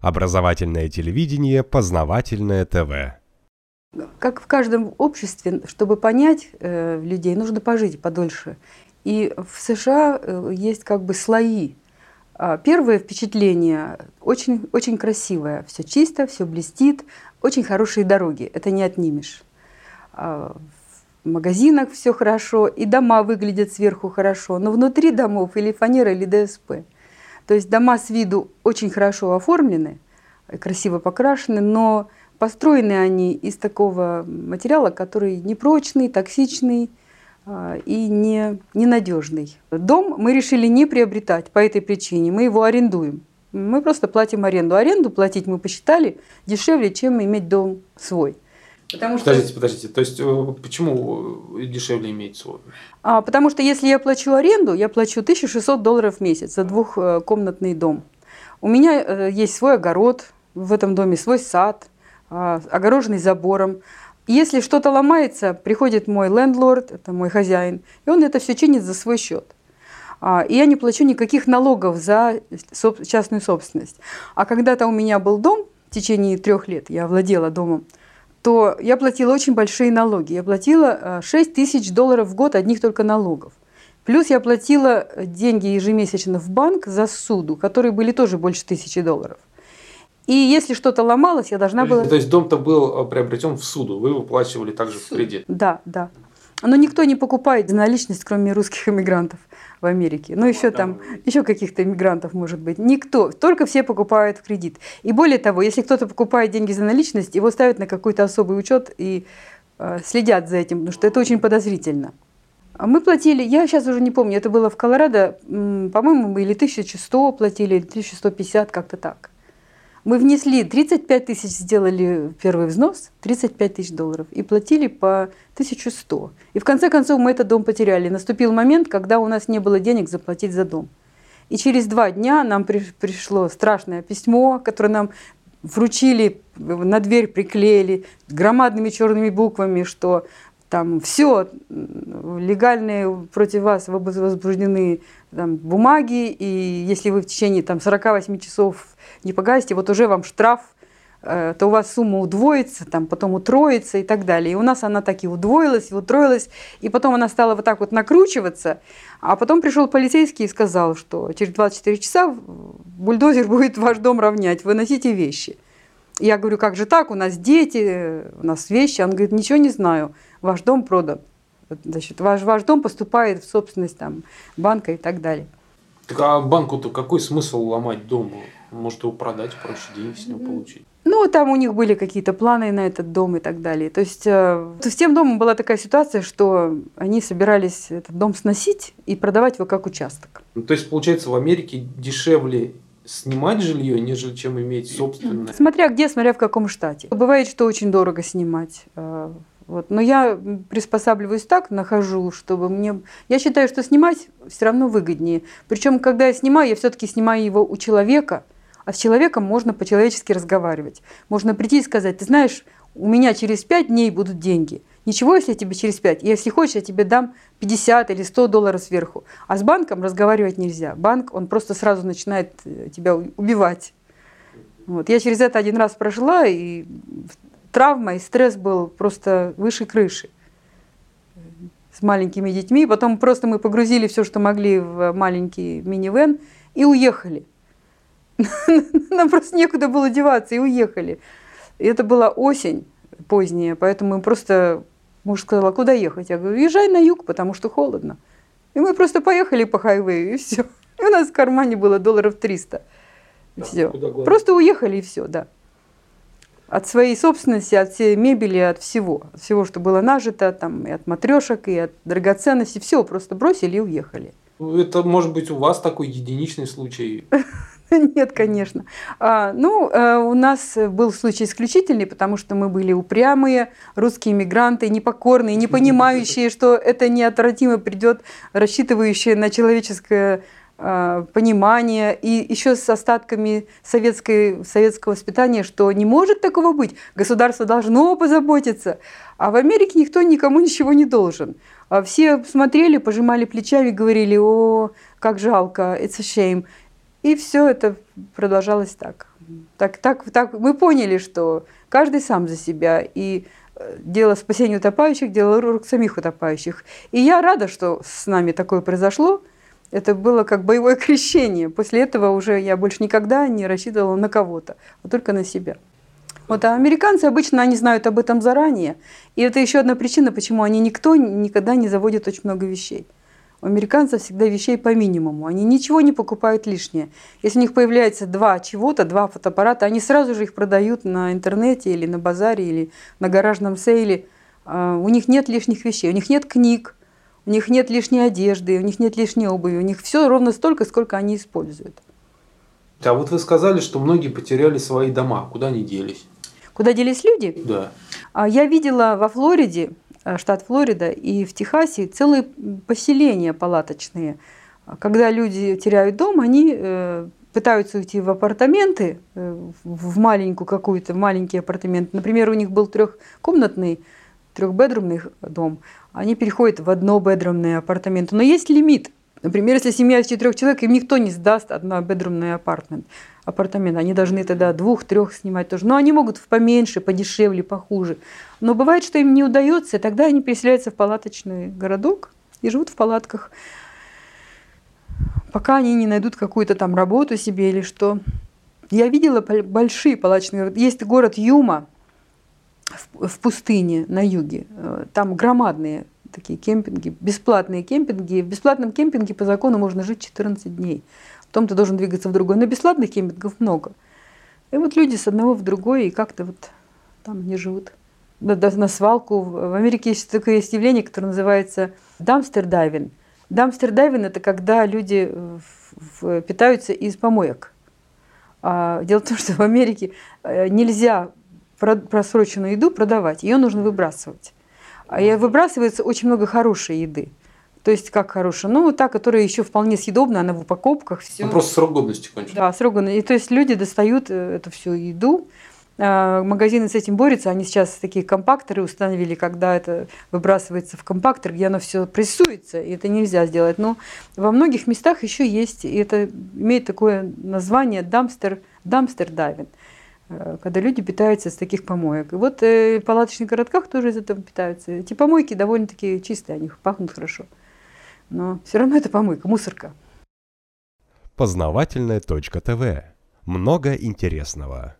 Образовательное телевидение, познавательное ТВ. Как в каждом обществе, чтобы понять э, людей, нужно пожить подольше. И в США э, есть как бы слои. А первое впечатление очень, очень красивое. Все чисто, все блестит, очень хорошие дороги. Это не отнимешь. А в магазинах все хорошо, и дома выглядят сверху хорошо, но внутри домов или фанера, или ДСП. То есть дома с виду очень хорошо оформлены, красиво покрашены, но Построены они из такого материала, который непрочный, токсичный а, и не, ненадежный. Дом мы решили не приобретать по этой причине, мы его арендуем. Мы просто платим аренду. Аренду платить мы посчитали дешевле, чем иметь дом свой. Потому что... Подождите, подождите. То есть э, почему дешевле иметь свой? А, потому что если я плачу аренду, я плачу 1600 долларов в месяц за двухкомнатный дом. У меня э, есть свой огород в этом доме, свой сад – а, огороженный забором. Если что-то ломается, приходит мой лендлорд, это мой хозяин, и он это все чинит за свой счет. А, и я не плачу никаких налогов за частную собственность. А когда-то у меня был дом, в течение трех лет я владела домом, то я платила очень большие налоги. Я платила 6 а, тысяч долларов в год одних только налогов. Плюс я платила деньги ежемесячно в банк за суду, которые были тоже больше тысячи долларов. И если что-то ломалось, я должна была... То есть дом-то был э, приобретен в суду, вы выплачивали также в кредит? Да, да. Но никто не покупает наличность, кроме русских иммигрантов в Америке. Ну, еще там, еще каких-то иммигрантов, может быть. Никто, только все покупают в кредит. И более того, если кто-то покупает деньги за наличность, его ставят на какой-то особый учет и э, следят за этим, потому что это очень подозрительно. А мы платили, я сейчас уже не помню, это было в Колорадо, по-моему, мы или 1100 платили, или 1150, как-то так. Мы внесли 35 тысяч, сделали первый взнос, 35 тысяч долларов, и платили по 1100. И в конце концов мы этот дом потеряли. Наступил момент, когда у нас не было денег заплатить за дом. И через два дня нам пришло страшное письмо, которое нам вручили, на дверь приклеили громадными черными буквами, что там все легальные против вас возбуждены там, бумаги, и если вы в течение там, 48 часов не погасите, вот уже вам штраф, э, то у вас сумма удвоится, там, потом утроится и так далее. И у нас она так и удвоилась, и утроилась, и потом она стала вот так вот накручиваться, а потом пришел полицейский и сказал, что через 24 часа бульдозер будет ваш дом равнять, выносите вещи. Я говорю, как же так, у нас дети, у нас вещи. Он говорит, ничего не знаю, ваш дом продан. Значит, ваш, ваш дом поступает в собственность там, банка и так далее. Так а банку-то какой смысл ломать дом? Может его продать, проще деньги с него получить? Ну, там у них были какие-то планы на этот дом и так далее. То есть э, с тем домом была такая ситуация, что они собирались этот дом сносить и продавать его как участок. Ну, то есть, получается, в Америке дешевле снимать жилье, нежели чем иметь собственное? Смотря где, смотря в каком штате. Бывает, что очень дорого снимать. Вот. Но я приспосабливаюсь так, нахожу, чтобы мне... Я считаю, что снимать все равно выгоднее. Причем, когда я снимаю, я все-таки снимаю его у человека, а с человеком можно по-человечески разговаривать. Можно прийти и сказать, ты знаешь, у меня через пять дней будут деньги. Ничего, если я тебе через пять. Если хочешь, я тебе дам 50 или 100 долларов сверху. А с банком разговаривать нельзя. Банк, он просто сразу начинает э, тебя убивать. Вот. Я через это один раз прошла, и травма и стресс был просто выше крыши с маленькими детьми. Потом просто мы погрузили все, что могли в маленький минивэн и уехали. Нам просто некуда было деваться и уехали. И это была осень поздняя, поэтому мы просто... Муж сказал, а куда ехать? Я говорю, езжай на юг, потому что холодно. И мы просто поехали по хайвею, и все. И у нас в кармане было долларов 300. И все. Просто уехали, и все, да от своей собственности, от всей мебели, от всего. От всего, что было нажито, там, и от матрешек, и от драгоценностей. Все просто бросили и уехали. Это может быть у вас такой единичный случай? Нет, конечно. А, ну, а, у нас был случай исключительный, потому что мы были упрямые, русские мигранты, непокорные, не понимающие, что это неотвратимо придет, рассчитывающие на человеческое а, понимание и еще с остатками советской, советского воспитания, что не может такого быть, государство должно позаботиться. А в Америке никто никому ничего не должен. А все смотрели, пожимали плечами, говорили, о, как жалко, it's a shame. И все это продолжалось так. Так, так, так мы поняли, что каждый сам за себя. И э, дело спасения утопающих, дело рук самих утопающих. И я рада, что с нами такое произошло. Это было как боевое крещение. После этого уже я больше никогда не рассчитывала на кого-то, а только на себя. Вот, а американцы обычно они знают об этом заранее. И это еще одна причина, почему они никто никогда не заводит очень много вещей. У американцев всегда вещей по минимуму. Они ничего не покупают лишнее. Если у них появляется два чего-то, два фотоаппарата, они сразу же их продают на интернете или на базаре, или на гаражном сейле. А, у них нет лишних вещей, у них нет книг, у них нет лишней одежды, у них нет лишней обуви. У них все ровно столько, сколько они используют. А вот вы сказали, что многие потеряли свои дома. Куда они делись? Куда делись люди? Да. А, я видела во Флориде, э, штат Флорида, и в Техасе целые поселения палаточные. Когда люди теряют дом, они э, пытаются уйти в апартаменты, э, в маленькую какую-то, маленький апартамент. Например, у них был трехкомнатный, трехбедрумный дом. Они переходят в однобедрумные апартаменты. Но есть лимит. Например, если семья из четырех человек, им никто не сдаст однобедрумный апартамент апартамент. Они должны тогда двух-трех снимать тоже. Но они могут поменьше, подешевле, похуже. Но бывает, что им не удается, и тогда они переселяются в палаточный городок и живут в палатках, пока они не найдут какую-то там работу себе или что. Я видела большие палаточные города. Есть город Юма в пустыне на юге. Э, там громадные такие кемпинги, бесплатные кемпинги. В бесплатном кемпинге по закону можно жить 14 дней потом ты должен двигаться в другой. Но бесплатных кемпингов много. И вот люди с одного в другой, и как-то вот там они живут. На свалку. В Америке есть такое явление, которое называется дамстер-дайвинг. Дамстер-дайвинг – это когда люди питаются из помоек. А дело в том, что в Америке э, нельзя просроченную еду продавать, ее нужно выбрасывать. А выбрасывается очень много хорошей еды. То есть как хорошая? Ну, та, которая еще вполне съедобна, она в упаковках. Все. Ну, просто срок годности кончился. Да, срок годности. И то есть люди достают э, эту всю еду, а, магазины с этим борются. Они сейчас такие компакторы установили, когда это выбрасывается в компактор, где оно все прессуется, и это нельзя сделать. Но во многих местах еще есть, и это имеет такое название дамстер, дамстер дайвинг когда люди питаются с таких помоек. И вот э, в палаточных городках тоже из этого питаются. Эти помойки довольно-таки чистые, они пахнут хорошо но все равно это помойка, мусорка. Познавательная точка ТВ. Много интересного.